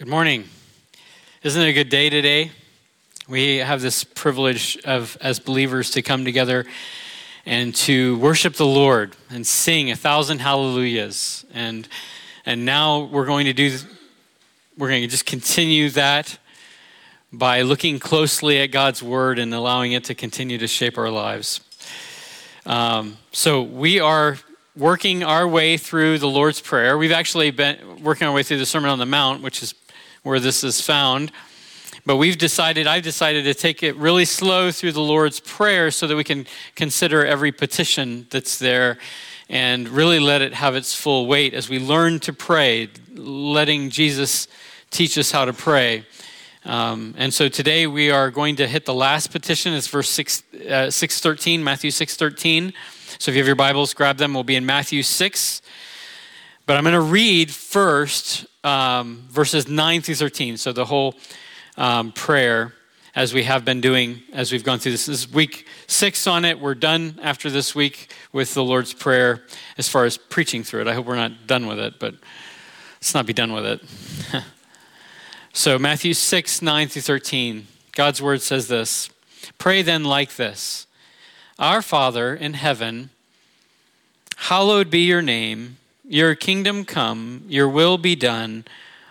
Good morning. Isn't it a good day today? We have this privilege of, as believers, to come together and to worship the Lord and sing a thousand hallelujahs. And, and now we're going to do, we're going to just continue that by looking closely at God's word and allowing it to continue to shape our lives. Um, so we are working our way through the Lord's Prayer. We've actually been working our way through the Sermon on the Mount, which is where this is found. But we've decided, I've decided to take it really slow through the Lord's Prayer so that we can consider every petition that's there and really let it have its full weight as we learn to pray, letting Jesus teach us how to pray. Um, and so today we are going to hit the last petition. It's verse 6, uh, 613, Matthew 613. So if you have your Bibles, grab them. We'll be in Matthew 6. But I'm going to read first um, verses 9 through 13. So the whole um, prayer, as we have been doing as we've gone through this. This is week six on it. We're done after this week with the Lord's Prayer as far as preaching through it. I hope we're not done with it, but let's not be done with it. so, Matthew 6, 9 through 13. God's word says this Pray then like this Our Father in heaven, hallowed be your name. Your kingdom come, your will be done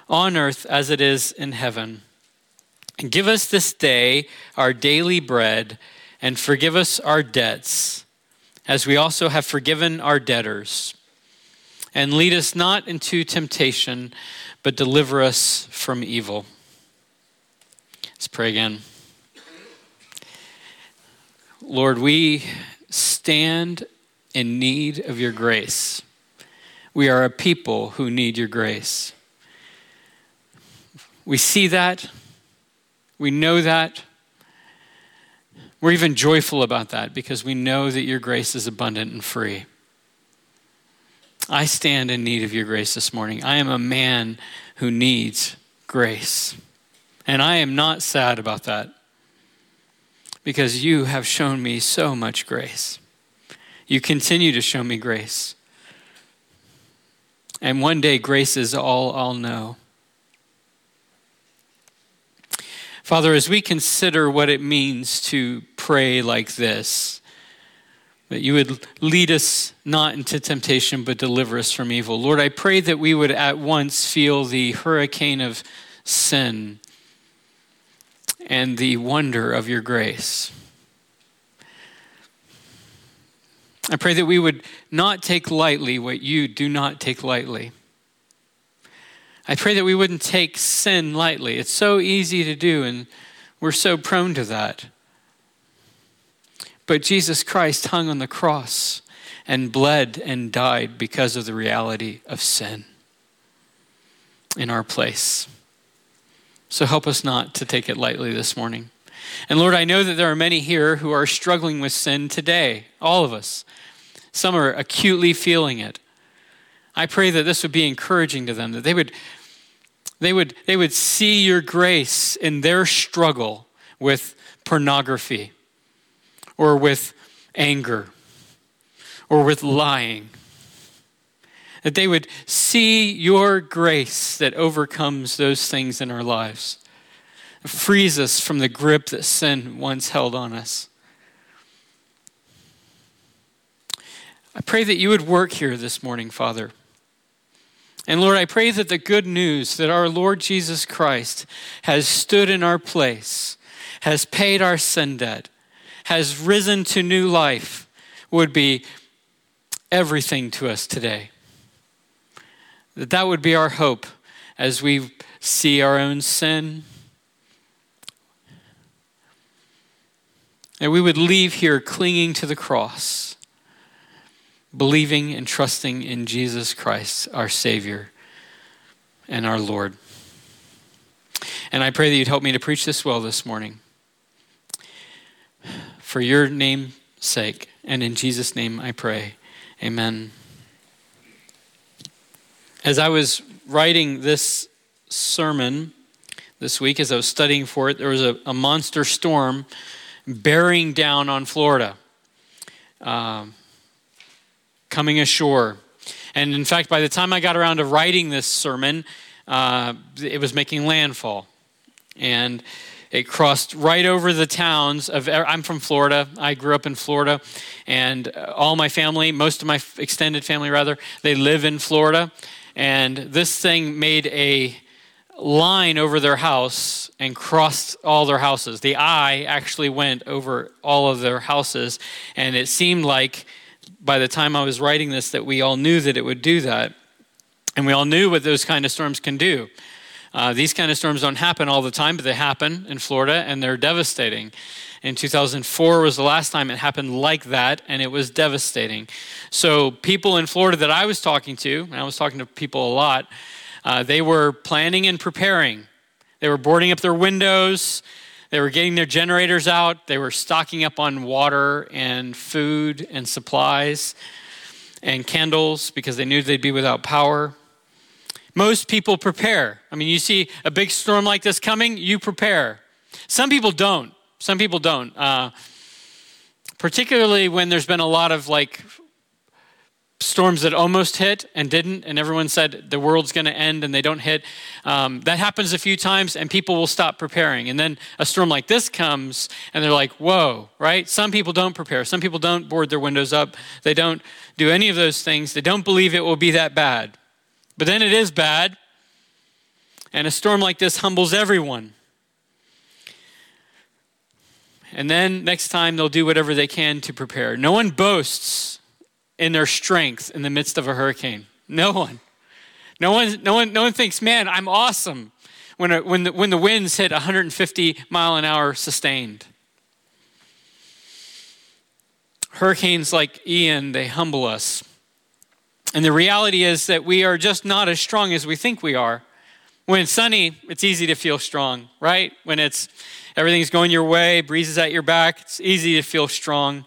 on earth as it is in heaven. And give us this day our daily bread, and forgive us our debts, as we also have forgiven our debtors. And lead us not into temptation, but deliver us from evil. Let's pray again. Lord, we stand in need of your grace. We are a people who need your grace. We see that. We know that. We're even joyful about that because we know that your grace is abundant and free. I stand in need of your grace this morning. I am a man who needs grace. And I am not sad about that because you have shown me so much grace. You continue to show me grace. And one day, grace is all I'll know. Father, as we consider what it means to pray like this, that you would lead us not into temptation, but deliver us from evil. Lord, I pray that we would at once feel the hurricane of sin and the wonder of your grace. I pray that we would not take lightly what you do not take lightly. I pray that we wouldn't take sin lightly. It's so easy to do, and we're so prone to that. But Jesus Christ hung on the cross and bled and died because of the reality of sin in our place. So help us not to take it lightly this morning. And Lord, I know that there are many here who are struggling with sin today, all of us. Some are acutely feeling it. I pray that this would be encouraging to them, that they would, they would, they would see your grace in their struggle with pornography or with anger or with lying. That they would see your grace that overcomes those things in our lives, frees us from the grip that sin once held on us. I pray that you would work here this morning, Father. And Lord, I pray that the good news that our Lord Jesus Christ has stood in our place, has paid our sin debt, has risen to new life, would be everything to us today. That that would be our hope as we see our own sin. And we would leave here clinging to the cross believing and trusting in Jesus Christ, our Savior and our Lord. And I pray that you'd help me to preach this well this morning. For your name's sake, and in Jesus' name I pray. Amen. As I was writing this sermon this week, as I was studying for it, there was a, a monster storm bearing down on Florida. Um, coming ashore. And in fact, by the time I got around to writing this sermon, uh, it was making landfall. And it crossed right over the towns of. I'm from Florida. I grew up in Florida, and all my family, most of my extended family rather, they live in Florida. And this thing made a line over their house and crossed all their houses. The eye actually went over all of their houses, and it seemed like by the time I was writing this that we all knew that it would do that. And we all knew what those kind of storms can do. Uh, these kind of storms don't happen all the time, but they happen in Florida and they're devastating. In 2004 was the last time it happened like that, and it was devastating. So, people in Florida that I was talking to, and I was talking to people a lot, uh, they were planning and preparing. They were boarding up their windows, they were getting their generators out, they were stocking up on water and food and supplies and candles because they knew they'd be without power. Most people prepare. I mean, you see a big storm like this coming, you prepare. Some people don't. Some people don't. Uh, particularly when there's been a lot of like storms that almost hit and didn't, and everyone said the world's going to end and they don't hit. Um, that happens a few times, and people will stop preparing. And then a storm like this comes, and they're like, whoa, right? Some people don't prepare. Some people don't board their windows up. They don't do any of those things. They don't believe it will be that bad. But then it is bad. And a storm like this humbles everyone. And then next time they'll do whatever they can to prepare. No one boasts in their strength in the midst of a hurricane. No one. No one, no one, no one thinks, man, I'm awesome when, when, the, when the winds hit 150 mile an hour sustained. Hurricanes like Ian, they humble us. And the reality is that we are just not as strong as we think we are. When it's sunny, it's easy to feel strong, right? When it's everything's going your way, breezes at your back, it's easy to feel strong.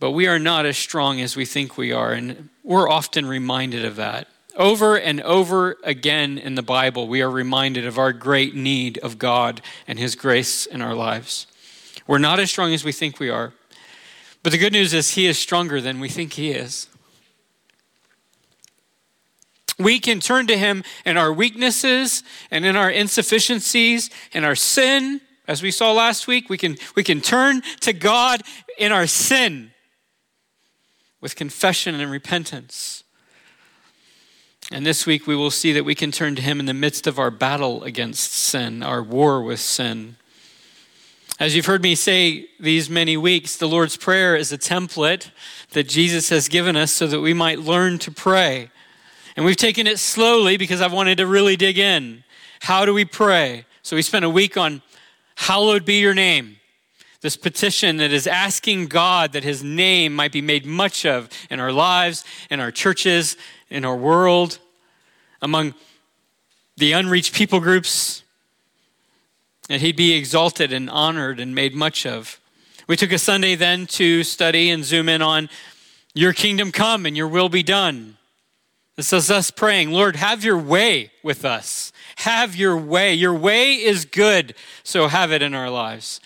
But we are not as strong as we think we are, and we're often reminded of that. Over and over again in the Bible, we are reminded of our great need of God and His grace in our lives. We're not as strong as we think we are. But the good news is, He is stronger than we think He is. We can turn to Him in our weaknesses and in our insufficiencies and our sin. As we saw last week, we can, we can turn to God in our sin with confession and repentance. And this week, we will see that we can turn to Him in the midst of our battle against sin, our war with sin. As you've heard me say these many weeks, the Lord's Prayer is a template that Jesus has given us so that we might learn to pray. And we've taken it slowly because I've wanted to really dig in. How do we pray? So we spent a week on Hallowed be your name. This petition that is asking God that his name might be made much of in our lives, in our churches, in our world, among the unreached people groups, that he'd be exalted and honored and made much of. We took a Sunday then to study and zoom in on your kingdom come and your will be done. This is us praying, Lord, have your way with us. Have your way. Your way is good, so have it in our lives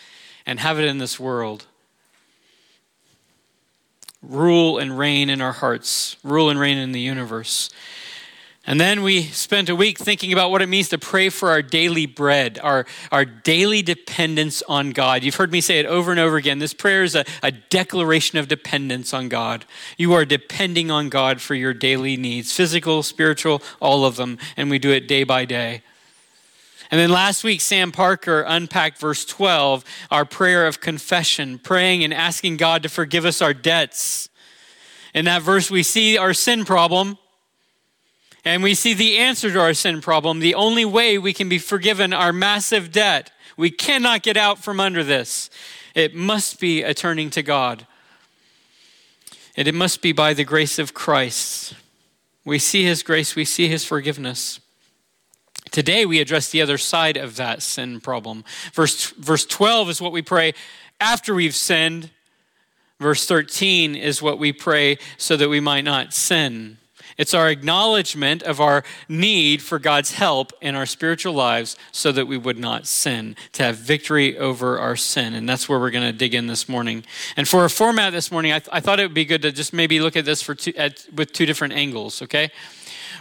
and have it in this world. Rule and reign in our hearts, rule and reign in the universe. And then we spent a week thinking about what it means to pray for our daily bread, our, our daily dependence on God. You've heard me say it over and over again. This prayer is a, a declaration of dependence on God. You are depending on God for your daily needs, physical, spiritual, all of them. And we do it day by day. And then last week, Sam Parker unpacked verse 12, our prayer of confession, praying and asking God to forgive us our debts. In that verse, we see our sin problem and we see the answer to our sin problem. The only way we can be forgiven our massive debt. We cannot get out from under this. It must be a turning to God. And it must be by the grace of Christ. We see his grace, we see his forgiveness. Today we address the other side of that sin problem. Verse, verse 12 is what we pray after we've sinned. Verse 13 is what we pray so that we might not sin. It's our acknowledgement of our need for God's help in our spiritual lives so that we would not sin, to have victory over our sin. And that's where we're going to dig in this morning. And for a format this morning, I, th- I, thought it would be good to just maybe look at this for two, at, with two different angles, okay?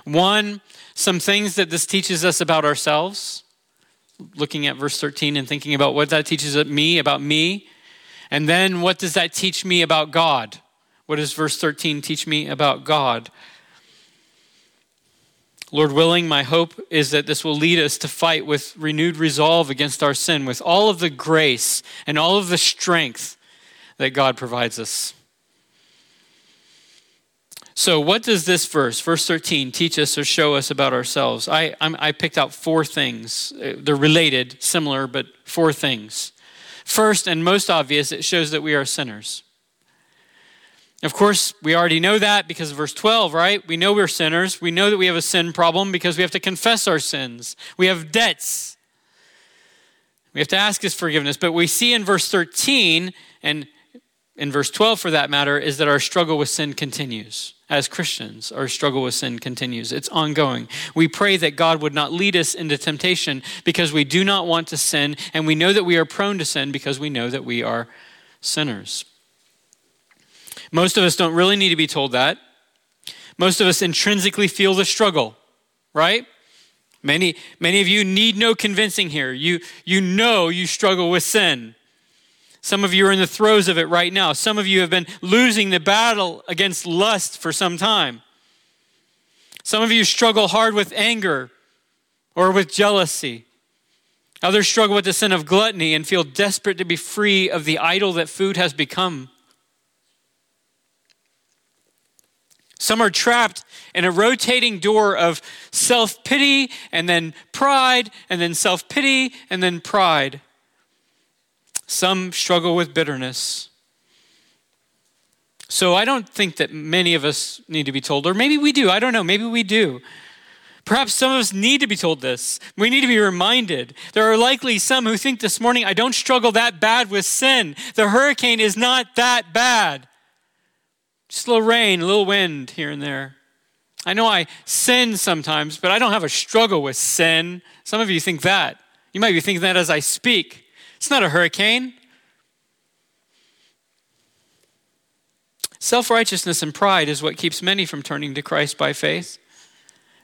One, some things that this teaches us about ourselves, looking at verse 13 and thinking about what that teaches me about me. And then what does that teach me about God? What does verse 13 teach me about God? Lord willing, my hope is that this will lead us to fight with renewed resolve against our sin, with all of the grace and all of the strength that God provides us. So, what does this verse, verse 13, teach us or show us about ourselves? I, I'm, i picked out four things. Uh, they're related, similar, but four things. First, and most obvious, it shows that we are sinners. Of course, we already know that because of verse 12, right? We know we're sinners. We know that we have a sin problem because we have to confess our sins. We have debts. We have to ask His forgiveness. But we see in verse 13, and in verse 12 for that matter, is that our struggle with sin continues. As Christians, our struggle with sin continues. It's ongoing. We pray that God would not lead us into temptation because we do not want to sin, and we know that we are prone to sin because we know that we are sinners. Most of us don't really need to be told that. Most of us intrinsically feel the struggle, right? Many, many of you need no convincing here. You, you know you struggle with sin. Some of you are in the throes of it right now. Some of you have been losing the battle against lust for some time. Some of you struggle hard with anger or with jealousy. Others struggle with the sin of gluttony and feel desperate to be free of the idol that food has become. Some are trapped in a rotating door of self pity and then pride, and then self pity and then pride. Some struggle with bitterness. So I don't think that many of us need to be told, or maybe we do. I don't know. Maybe we do. Perhaps some of us need to be told this. We need to be reminded. There are likely some who think this morning, I don't struggle that bad with sin. The hurricane is not that bad. Just a little rain, a little wind here and there. I know I sin sometimes, but I don't have a struggle with sin. Some of you think that. You might be thinking that as I speak. It's not a hurricane. Self righteousness and pride is what keeps many from turning to Christ by faith.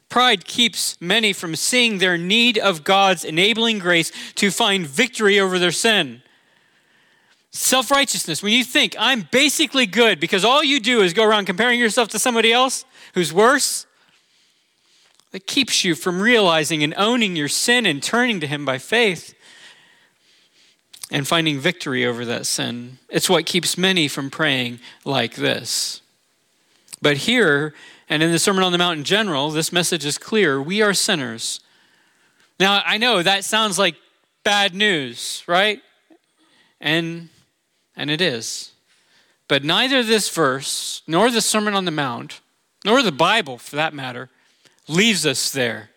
Pride keeps many from seeing their need of God's enabling grace to find victory over their sin. Self righteousness, when you think, I'm basically good because all you do is go around comparing yourself to somebody else who's worse, that keeps you from realizing and owning your sin and turning to Him by faith and finding victory over that sin. It's what keeps many from praying like this. But here, and in the Sermon on the Mount in general, this message is clear. We are sinners. Now, I know that sounds like bad news, right? And and it is. But neither this verse, nor the Sermon on the Mount, nor the Bible for that matter, leaves us there.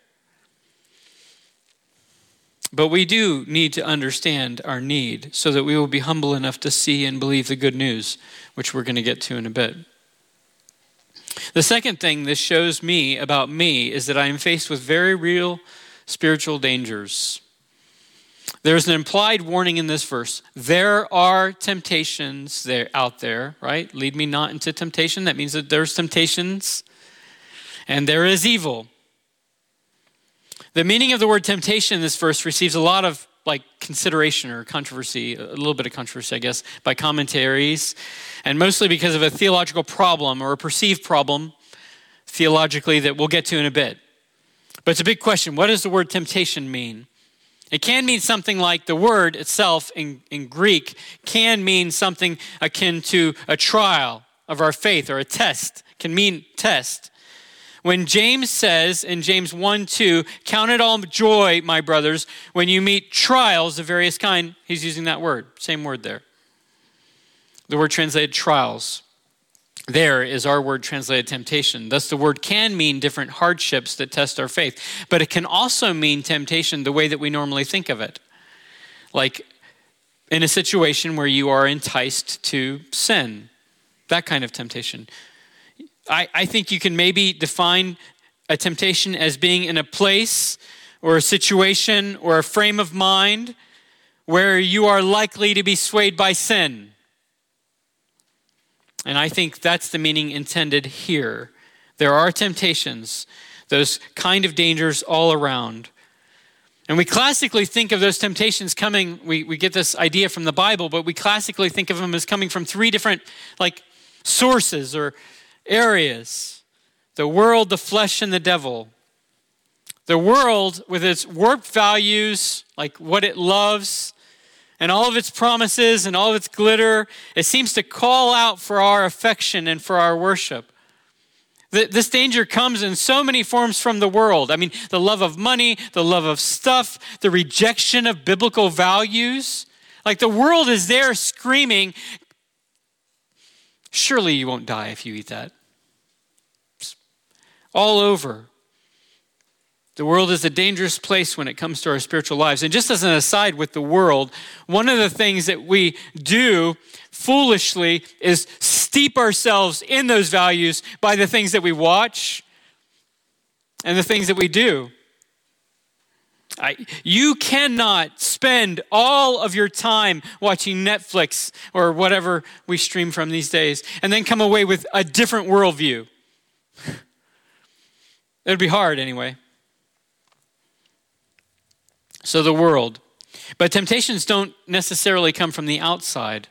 But we do need to understand our need so that we will be humble enough to see and believe the good news, which we're going to get to in a bit. The second thing this shows me about me is that I am faced with very real spiritual dangers. There's an implied warning in this verse. There are temptations there out there, right? Lead me not into temptation. That means that there's temptations and there is evil. The meaning of the word temptation in this verse receives a lot of like consideration or controversy, a little bit of controversy, I guess, by commentaries, and mostly because of a theological problem or a perceived problem theologically that we'll get to in a bit. But it's a big question. What does the word temptation mean? It can mean something like the word itself in, in Greek can mean something akin to a trial of our faith or a test, can mean test. When James says in James 1 2, count it all joy, my brothers, when you meet trials of various kind, he's using that word, same word there. The word translated trials there is our word translated temptation. Thus, the word can mean different hardships that test our faith, but it can also mean temptation the way that we normally think of it. Like in a situation where you are enticed to sin, that kind of temptation. I, I think you can maybe define a temptation as being in a place or a situation or a frame of mind where you are likely to be swayed by sin and I think that's the meaning intended here. There are temptations those kind of dangers all around. And we classically think of those temptations coming, we, we get this idea from the Bible, but we classically think of them as coming from three different like sources or areas the world, the flesh, and the devil. The world, with its warped values, like what it loves, and all of its promises and all of its glitter, it seems to call out for our affection and for our worship. This danger comes in so many forms from the world. I mean, the love of money, the love of stuff, the rejection of biblical values. Like the world is there screaming, Surely you won't die if you eat that. All over. The world is a dangerous place when it comes to our spiritual lives. And just as an aside with the world, one of the things that we do foolishly is steep ourselves in those values by the things that we watch and the things that we do. I, you cannot spend all of your time watching Netflix or whatever we stream from these days and then come away with a different worldview. It'd be hard anyway. So, the world. But temptations don't necessarily come from the outside.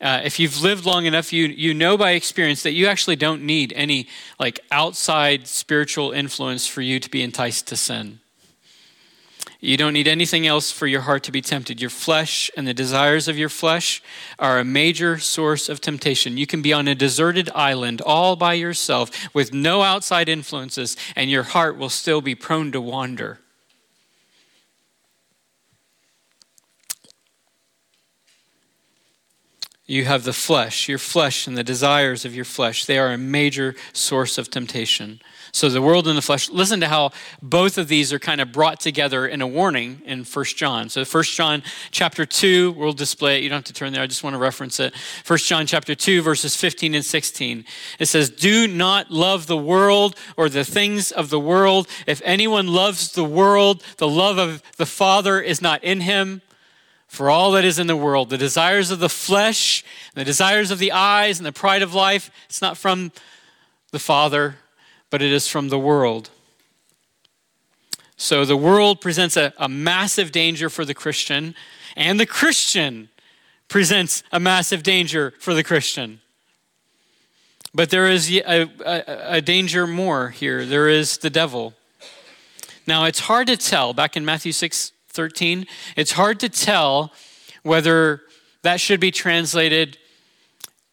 Uh, if you've lived long enough, you, you know by experience that you actually don't need any like outside spiritual influence for you to be enticed to sin. You don't need anything else for your heart to be tempted. Your flesh and the desires of your flesh are a major source of temptation. You can be on a deserted island all by yourself with no outside influences, and your heart will still be prone to wander. You have the flesh, your flesh, and the desires of your flesh. They are a major source of temptation. So the world and the flesh, listen to how both of these are kind of brought together in a warning in First John. So First John chapter 2, we'll display it. You don't have to turn there. I just want to reference it. First John chapter 2, verses 15 and 16. It says, Do not love the world or the things of the world. If anyone loves the world, the love of the Father is not in him. For all that is in the world, the desires of the flesh, the desires of the eyes, and the pride of life, it's not from the Father, but it is from the world. So the world presents a, a massive danger for the Christian, and the Christian presents a massive danger for the Christian. But there is a, a, a, danger more here. There is the devil. Now, it's hard to tell. Back in Matthew 6 13, it's hard to tell whether that should be translated,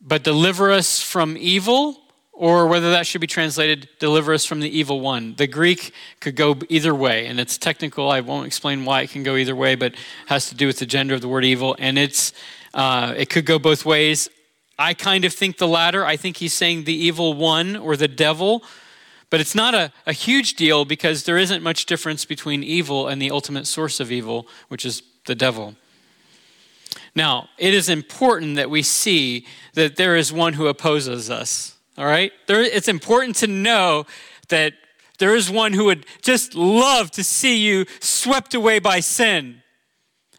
but deliver us from evil, or whether that should be translated, deliver us from the evil one. The Greek could go either way, and it's technical. I won't explain why it can go either way, but has to do with the gender of the word evil, and it's uh, it could go both ways. I kind of think the latter. I think he's saying the evil one or the devil, but it's not a, a huge deal because there isn't much difference between evil and the ultimate source of evil, which is the devil. Now, it is important that we see that there is one who opposes us. All right? There, it's important to know that there is one who would just love to see you swept away by sin.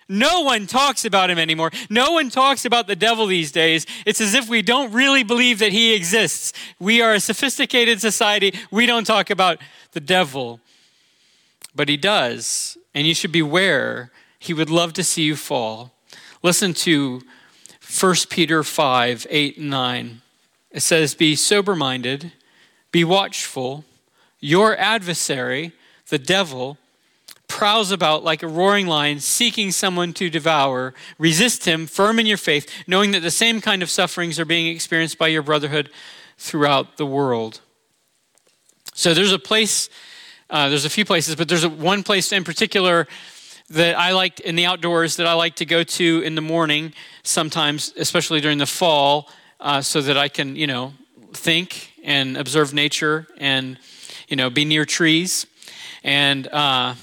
No one talks about him anymore. No one talks about the devil these days. It's as if we don't really believe that he exists. We are a sophisticated society. We don't talk about the devil. But he does. And you should beware. He would love to see you fall. Listen to 1 Peter 5 8 and 9. It says, Be sober minded, be watchful. Your adversary, the devil, prowls about like a roaring lion, seeking someone to devour. Resist him, firm in your faith, knowing that the same kind of sufferings are being experienced by your brotherhood throughout the world. So there's a place, uh, there's a few places, but there's a, one place in particular that I like in the outdoors that I like to go to in the morning sometimes, especially during the fall, uh, so that I can, you know, think and observe nature and, you know, be near trees. And uh,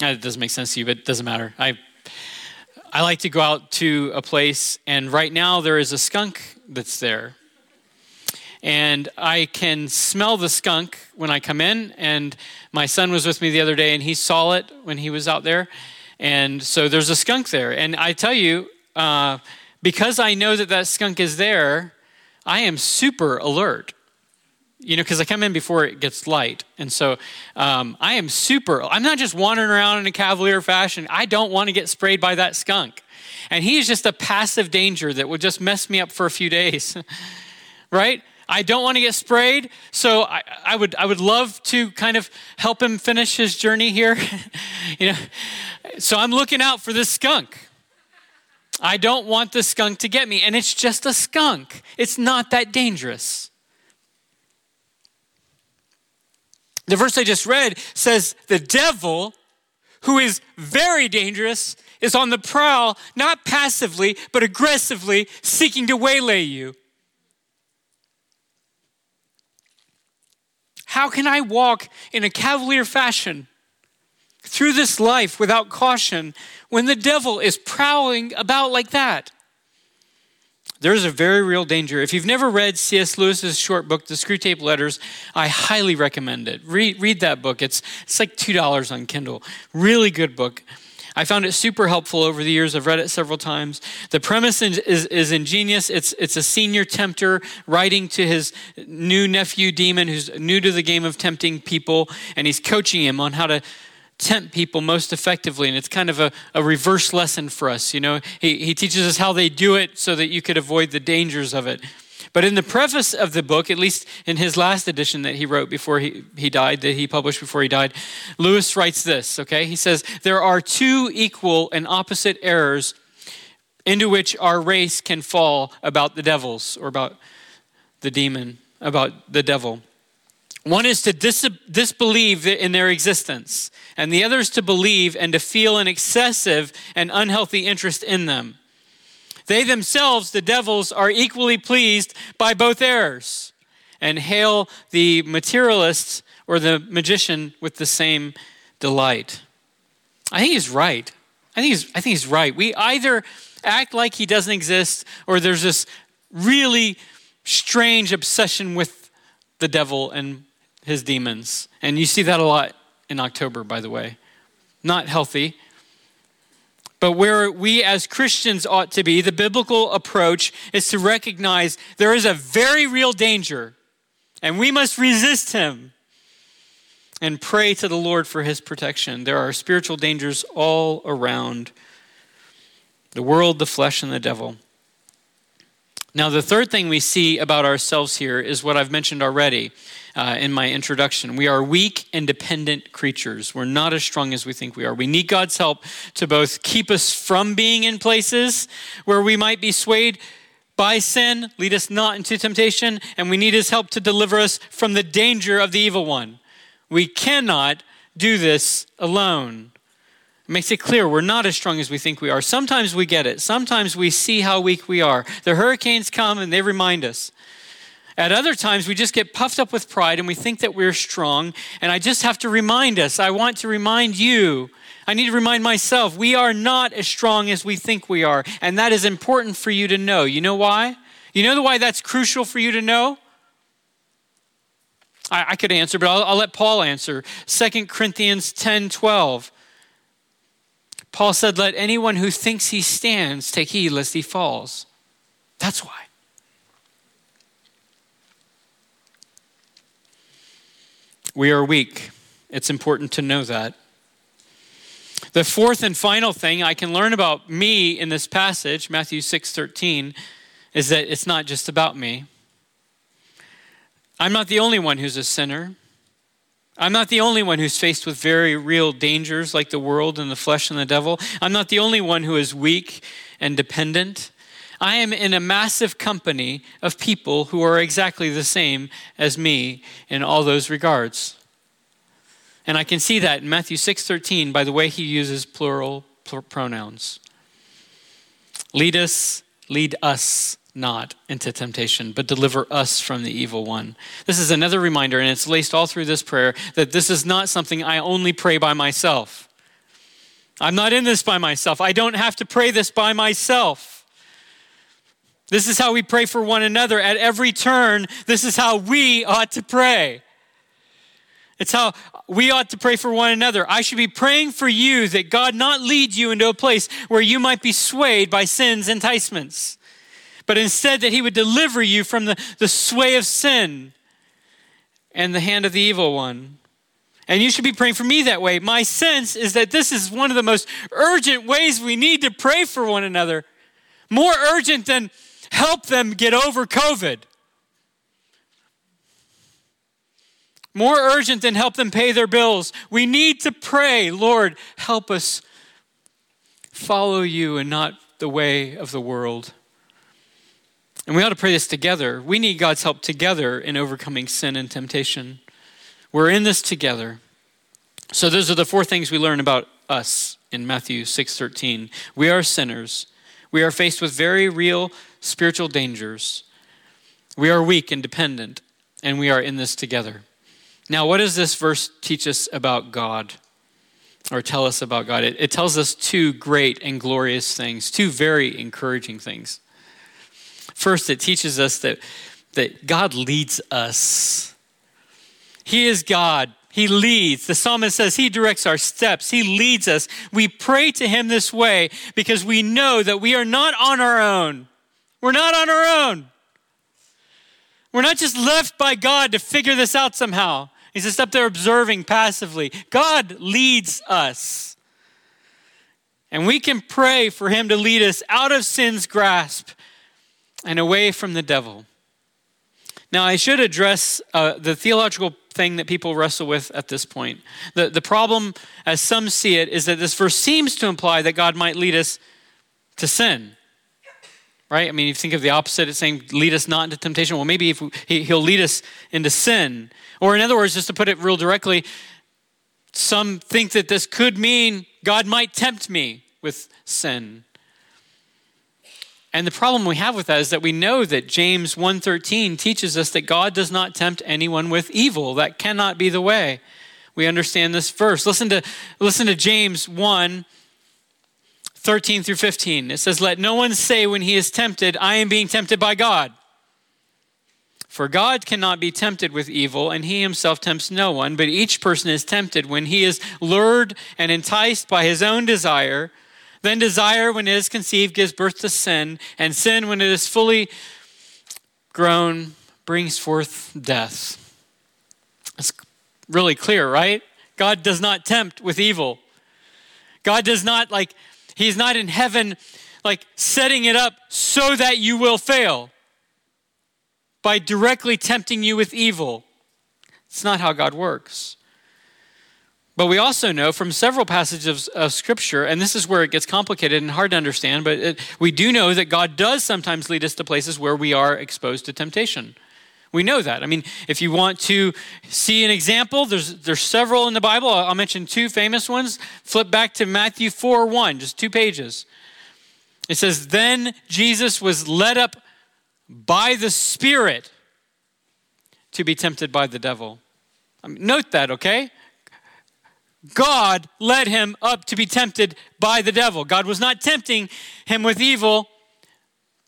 it doesn't make sense to you, but it doesn't matter. I, I like to go out to a place, and right now there is a skunk that's there. And I can smell the skunk when I come in. And my son was with me the other day, and he saw it when he was out there. And so there's a skunk there. And I tell you, uh, because I know that that skunk is there, I am super alert. you know, because I come in before it gets light. And so um, I am super, I'm not just wandering around in a cavalier fashion. I don't want to get sprayed by that skunk. And he's just a passive danger that would just mess me up for a few days, right? I don't want to get sprayed, so I, I, would I would love to kind of help him finish his journey here. you know, so I'm looking out for this skunk. I don't want the skunk to get me, and it's just a skunk. It's not that dangerous. The verse I just read says the devil, who is very dangerous, is on the prowl, not passively, but aggressively seeking to waylay you. How can I walk in a cavalier fashion through this life without caution when the devil is prowling about like that? There's a very real danger. If you've never read C.S. Lewis's short book, The Screwtape Letters, I highly recommend it. Read, read that book. It's, it's like $2 on Kindle. Really good book. I found it super helpful over the years. I've read it several times. The premise is, is, is, ingenious. It's, it's a senior tempter writing to his new nephew, Demon, who's new to the game of tempting people, and he's coaching him on how to tempt people most effectively. And it's kind of a, a reverse lesson for us. You know, he, he teaches us how they do it so that you could avoid the dangers of it. But in the preface of the book, at least in his last edition that he wrote before he, he died, that he published before he died, Lewis writes this, okay? He says, There are two equal and opposite errors into which our race can fall about the devils or about the demon, about the devil. One is to dis- disbelieve in their existence, and the other is to believe and to feel an excessive and unhealthy interest in them. They themselves, the devils, are equally pleased by both errors and hail the materialist or the magician with the same delight. I think he's right. I think he's, I think he's right. We either act like he doesn't exist or there's this really strange obsession with the devil and his demons. And you see that a lot in October, by the way. Not healthy, but where we as Christians ought to be, the biblical approach is to recognize there is a very real danger and we must resist him and pray to the Lord for his protection. There are spiritual dangers all around the world, the flesh, and the devil. Now, the third thing we see about ourselves here is what I've mentioned already uh, in my introduction. We are weak and dependent creatures. We're not as strong as we think we are. We need God's help to both keep us from being in places where we might be swayed by sin, lead us not into temptation, and we need His help to deliver us from the danger of the evil one. We cannot do this alone. Makes it clear we're not as strong as we think we are. Sometimes we get it. Sometimes we see how weak we are. The hurricanes come and they remind us. At other times, we just get puffed up with pride and we think that we're strong. And I just have to remind us, I want to remind you, I need to remind myself, we are not as strong as we think we are. And that is important for you to know. You know why? You know why that's crucial for you to know? I, I could answer, but I'll, I'll let Paul answer. 2 Corinthians 10 12. Paul said, Let anyone who thinks he stands take heed lest he falls. That's why. We are weak. It's important to know that. The fourth and final thing I can learn about me in this passage, Matthew 6:13, is that it's not just about me. I'm not the only one who's a sinner. I'm not the only one who's faced with very real dangers like the world and the flesh and the devil. I'm not the only one who is weak and dependent. I am in a massive company of people who are exactly the same as me in all those regards. And I can see that in Matthew 6:13 by the way he uses plural pronouns. Lead us, lead us not into temptation, but deliver us from the evil one. This is another reminder, and it's laced all through this prayer, that this is not something I only pray by myself. I'm not in this by myself. I don't have to pray this by myself. This is how we pray for one another. At every turn, this is how we ought to pray. It's how we ought to pray for one another. I should be praying for you that God not lead you into a place where you might be swayed by sin's enticements, but instead that He would deliver you from the, the sway of sin and the hand of the evil one. And you should be praying for me that way. My sense is that this is one of the most urgent ways we need to pray for one another. More urgent than help them get over COVID. More urgent than help them pay their bills. We need to pray, Lord, help us follow you and not the way of the world. And we ought to pray this together. We need God's help together in overcoming sin and temptation. We're in this together. So those are the four things we learn about us in Matthew 6:13. We are sinners. We are faced with very real spiritual dangers. We are weak and dependent, and we are in this together. Now, what does this verse teach us about God? Or tell us about God? It, it tells us two great and glorious things, two very encouraging things. First, it teaches us that, that God leads us. He is God. He leads. The psalmist says he directs our steps. He leads us. We pray to him this way because we know that we are not on our own. We're not on our own. We're not just left by God to figure this out somehow. He's just up there observing passively. God leads us. And we can pray for him to lead us out of sin's grasp and away from the devil. Now, I should address uh, the theological thing that people wrestle with at this point. The, the problem, as some see it, is that this verse seems to imply that God might lead us to sin. Right? I mean, you think of the opposite, it's saying, lead us not into temptation. Well, maybe if we, he, he'll lead us into sin. Or, in other words, just to put it real directly, some think that this could mean God might tempt me with sin. And the problem we have with that is that we know that James 1:13 teaches us that God does not tempt anyone with evil. That cannot be the way. We understand this verse. Listen to listen to James 1 13 through 15. It says, Let no one say when he is tempted, I am being tempted by God. For God cannot be tempted with evil, and he himself tempts no one, but each person is tempted when he is lured and enticed by his own desire. Then desire, when it is conceived, gives birth to sin, and sin, when it is fully grown, brings forth death. It's really clear, right? God does not tempt with evil. God does not, like, He's not in heaven, like, setting it up so that you will fail by directly tempting you with evil. It's not how God works. But we also know from several passages of, Scripture, and this is where it gets complicated and hard to understand, but it, we do know that God does sometimes lead us to places where we are exposed to temptation. We know that. I mean, if you want to see an example, there's, there's several in the Bible. I'll mention two famous ones. Flip back to Matthew 4 1, just two pages. It says, Then Jesus was led up by the Spirit to be tempted by the devil. I mean, note that, okay? God led him up to be tempted by the devil. God was not tempting him with evil,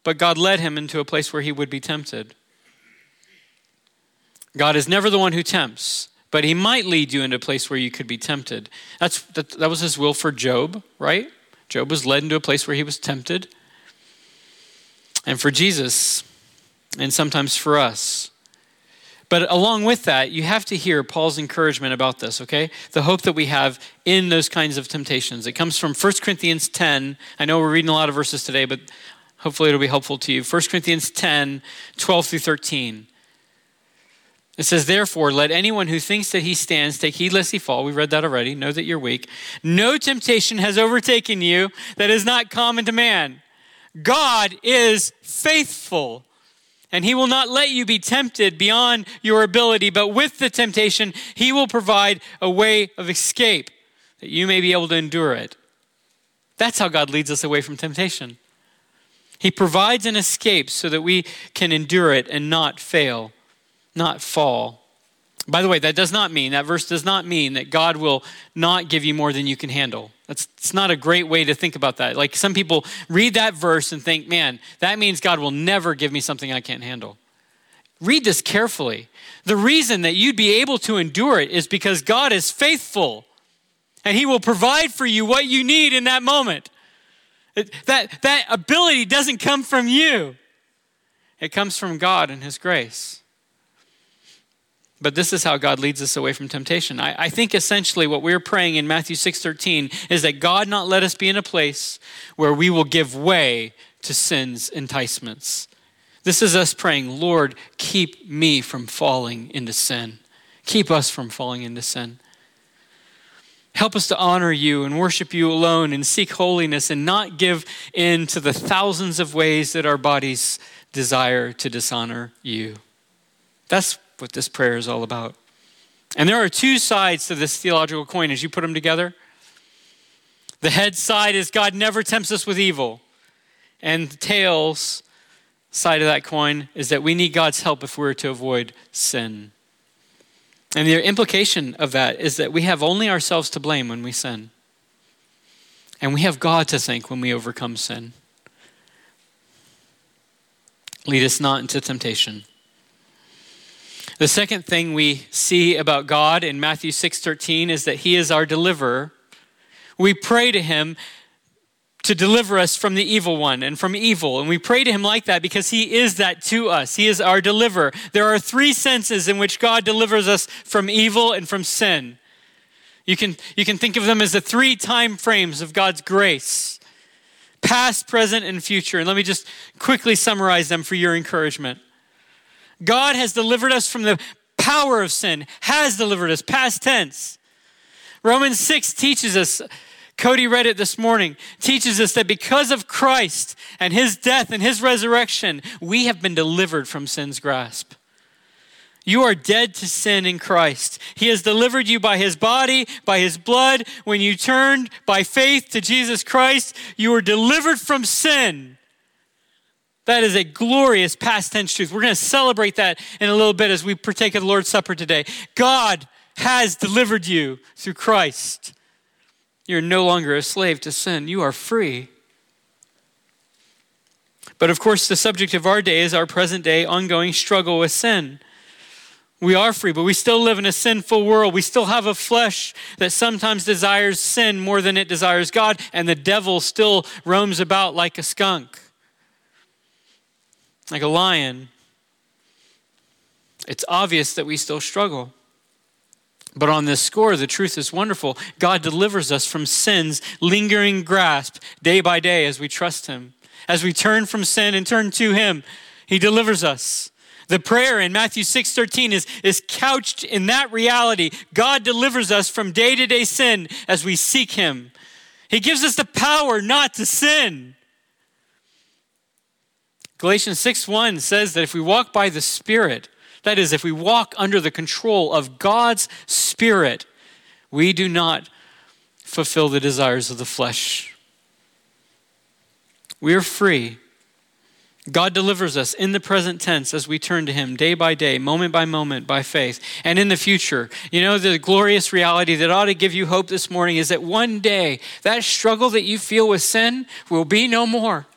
but God led him into a place where he would be tempted. God is never the one who tempts, but he might lead you into a place where you could be tempted. That's, that, that was his will for Job, right? Job was led into a place where he was tempted. And for Jesus, and sometimes for us, but along with that, you have to hear Paul's encouragement about this, okay? The hope that we have in those kinds of temptations. It comes from 1 Corinthians 10. I know we're reading a lot of verses today, but hopefully it'll be helpful to you. 1 Corinthians 10, 12 through 13. It says, Therefore, let anyone who thinks that he stands take heed lest he fall. We read that already. Know that you're weak. No temptation has overtaken you that is not common to man. God is faithful and he will not let you be tempted beyond your ability, but with the temptation, he will provide a way of escape that you may be able to endure it. That's how God leads us away from temptation. He provides an escape so that we can endure it and not fail, not fall. By the way, that does not mean, that verse does not mean that God will not give you more than you can handle. That's it's not a great way to think about that. Like some people read that verse and think, man, that means God will never give me something I can't handle. Read this carefully. The reason that you'd be able to endure it is because God is faithful and He will provide for you what you need in that moment. It, that, that ability doesn't come from you, it comes from God and His grace. But this is how God leads us away from temptation. I, I think essentially what we're praying in Matthew 6:13 is that God not let us be in a place where we will give way to sin's enticements. This is us praying, Lord, keep me from falling into sin. Keep us from falling into sin. Help us to honor you and worship you alone and seek holiness and not give in to the thousands of ways that our bodies desire to dishonor you. That's what this prayer is all about. And there are two sides to this theological coin as you put them together. The head side is God never tempts us with evil. And the tails side of that coin is that we need God's help if we're to avoid sin. And the implication of that is that we have only ourselves to blame when we sin. And we have God to thank when we overcome sin. Lead us not into temptation. The second thing we see about God in Matthew 6:13 is that he is our deliverer. We pray to him to deliver us from the evil one and from evil. And we pray to him like that because he is that to us. He is our deliverer. There are three senses in which God delivers us from evil and from sin. You can, you can think of them as the three time frames of God's grace past, present, and future. And let me just quickly summarize them for your encouragement. God has delivered us from the power of sin, has delivered us, past tense. Romans 6 teaches us Cody read it this morning, teaches us that because of Christ and his death and his resurrection, we have been delivered from sin's grasp. You are dead to sin in Christ. He has delivered you by his body, by his blood. When you turned by faith to Jesus Christ, you were delivered from sin. That is a glorious past tense truth. We're going to celebrate that in a little bit as we partake of the Lord's Supper today. God has delivered you through Christ. You're no longer a slave to sin, you are free. But of course, the subject of our day is our present day ongoing struggle with sin. We are free, but we still live in a sinful world. We still have a flesh that sometimes desires sin more than it desires God, and the devil still roams about like a skunk, like a lion. It's obvious that we still struggle. But on this score, the truth is wonderful. God delivers us from sin's lingering grasp day by day as we trust Him. As we turn from sin and turn to Him, He delivers us. The prayer in Matthew 6 13 is, is couched in that reality. God delivers us from day to day sin as we seek Him. He gives us the power not to sin. Galatians 6 1 says that if we walk by the Spirit, that is, if we walk under the control of God's Spirit, we do not fulfill the desires of the flesh. We are free. God delivers us in the present tense as we turn to Him day by day, moment by moment, by faith. And in the future, you know, the glorious reality that ought to give you hope this morning is that one day that struggle that you feel with sin will be no more.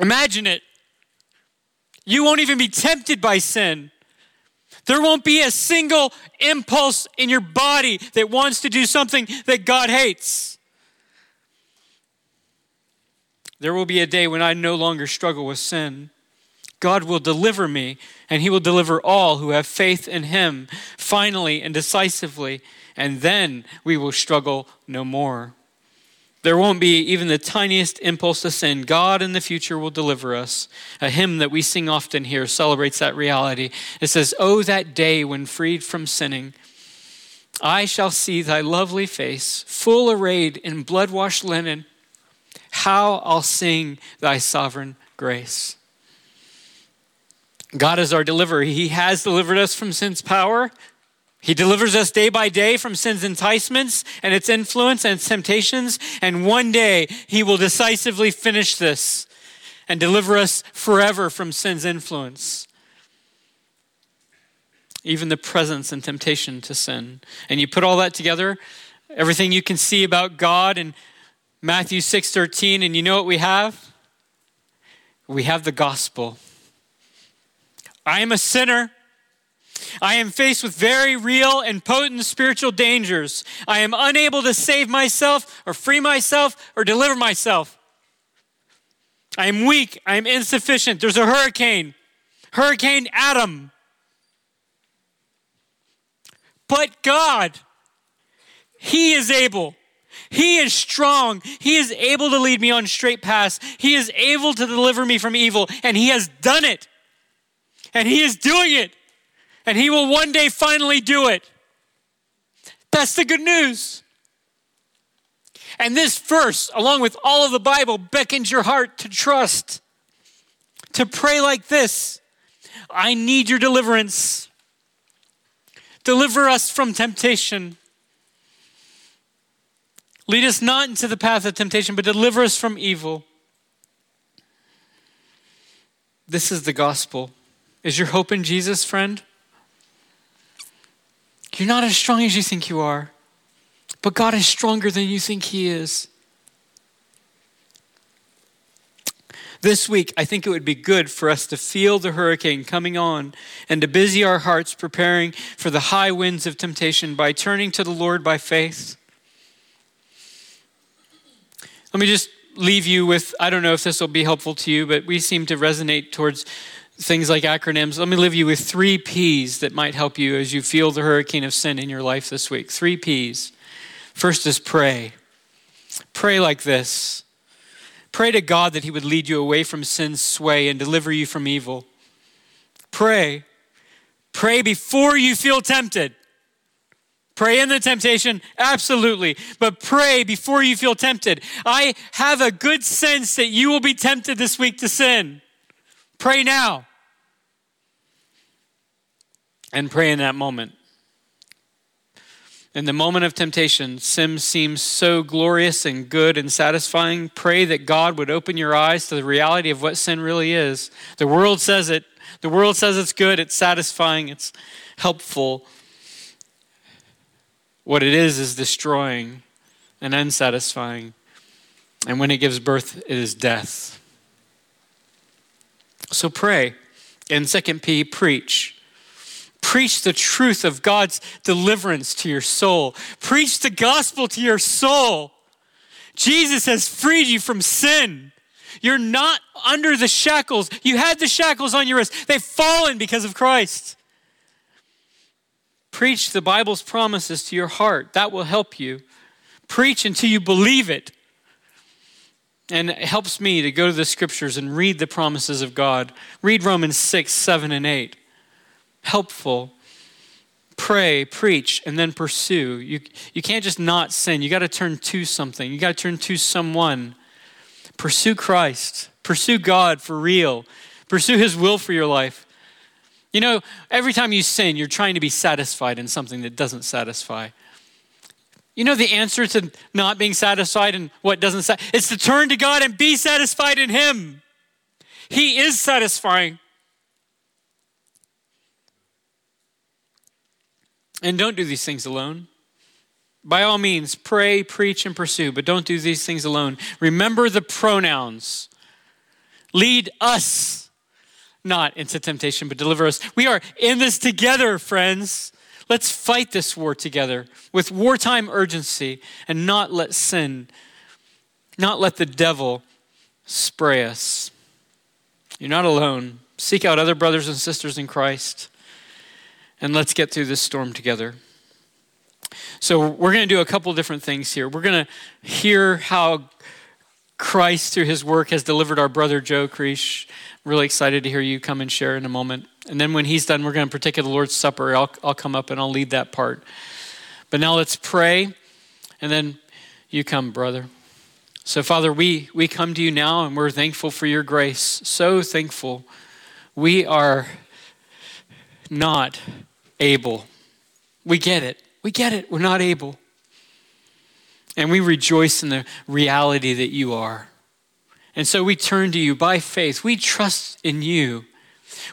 Imagine it. You won't even be tempted by sin. There won't be a single impulse in your body that wants to do something that God hates. There will be a day when I no longer struggle with sin. God will deliver me, and He will deliver all who have faith in Him, finally and decisively, and then we will struggle no more. There won't be even the tiniest impulse to sin. God in the future will deliver us. A hymn that we sing often here celebrates that reality. It says, Oh, that day when freed from sinning, I shall see thy lovely face, full arrayed in blood washed linen. How I'll sing thy sovereign grace. God is our deliverer. He has delivered us from sin's power. He delivers us day by day from sin's enticements and its influence and its temptations. And one day he will decisively finish this and deliver us forever from sin's influence. Even the presence and temptation to sin. And you put all that together, everything you can see about God in Matthew 6:13, and you know what we have? We have the gospel. I am a sinner. I am faced with very real and potent spiritual dangers. I am unable to save myself or free myself or deliver myself. I am weak. I am insufficient. There's a hurricane. Hurricane Adam. But God, He is able. He is strong. He is able to lead me on straight paths. He is able to deliver me from evil, and He has done it. And He is doing it. And He will one day finally do it. That's the good news. And this verse, along with all of the Bible, beckons your heart to trust, to pray like this I need your deliverance. Deliver us from temptation. Lead us not into the path of temptation, but deliver us from evil. This is the gospel. Is your hope in Jesus, friend? You're not as strong as you think you are, but God is stronger than you think He is. This week, I think it would be good for us to feel the hurricane coming on and to busy our hearts preparing for the high winds of temptation by turning to the Lord by faith. Let me just leave you with I don't know if this will be helpful to you, but we seem to resonate towards things like acronyms. Let me leave you with three P's that might help you as you feel the hurricane of sin in your life this week. Three P's. First is pray. Pray like this Pray to God that He would lead you away from sin's sway and deliver you from evil. Pray. Pray before you feel tempted. Pray in the temptation, absolutely. But pray before you feel tempted. I have a good sense that you will be tempted this week to sin. Pray now. And pray in that moment. In the moment of temptation, sin seems so glorious and good and satisfying. Pray that God would open your eyes to the reality of what sin really is. The world says it. The world says it's good, it's satisfying, it's helpful. What it is is destroying and unsatisfying. And when it gives birth, it is death. So pray. And second P, preach. Preach the truth of God's deliverance to your soul. Preach the gospel to your soul. Jesus has freed you from sin. You're not under the shackles. You had the shackles on your wrist, they've fallen because of Christ. Preach the Bible's promises to your heart. That will help you. Preach until you believe it. And it helps me to go to the scriptures and read the promises of God. Read Romans 6, 7, and 8 helpful. Pray, preach, and then pursue. You, you can't just not sin. You got to turn to something, you got to turn to someone. Pursue Christ, pursue God for real, pursue His will for your life. You know, every time you sin, you're trying to be satisfied in something that doesn't satisfy. You know the answer to not being satisfied in what doesn't satisfy? It's to turn to God and be satisfied in Him. He is satisfying. And don't do these things alone. By all means, pray, preach, and pursue, but don't do these things alone. Remember the pronouns. Lead us not into temptation, but deliver us. We are in this together, friends. Let's fight this war together with wartime urgency and not let sin, not let the devil spray us. You're not alone. Seek out other brothers and sisters in Christ and let's get through this storm together. So, we're going to do a couple different things here. We're going to hear how Christ, through his work, has delivered our brother Joe Creesh. Really excited to hear you come and share in a moment. And then when he's done, we're going to partake of the Lord's Supper. I'll, I'll come up and I'll lead that part. But now let's pray, and then you come, brother. So, Father, we, we come to you now, and we're thankful for your grace. So thankful. We are not able. We get it. We get it. We're not able. And we rejoice in the reality that you are. And so we turn to you by faith. We trust in you.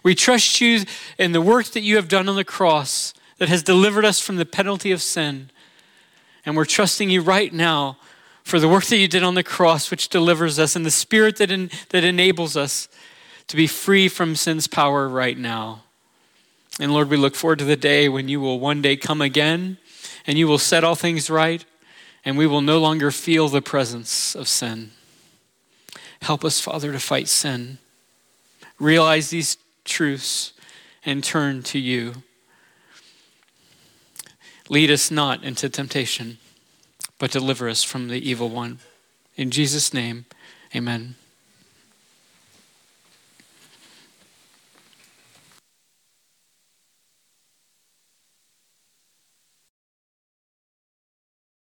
We trust you in the work that you have done on the cross that has delivered us from the penalty of sin. And we're trusting you right now for the work that you did on the cross, which delivers us, and the spirit that, in, that enables us to be free from sin's power right now. And Lord, we look forward to the day when you will one day come again and you will set all things right and we will no longer feel the presence of sin. Help us, Father, to fight sin. Realize these truths and turn to you. Lead us not into temptation, but deliver us from the evil one. In Jesus' name, amen.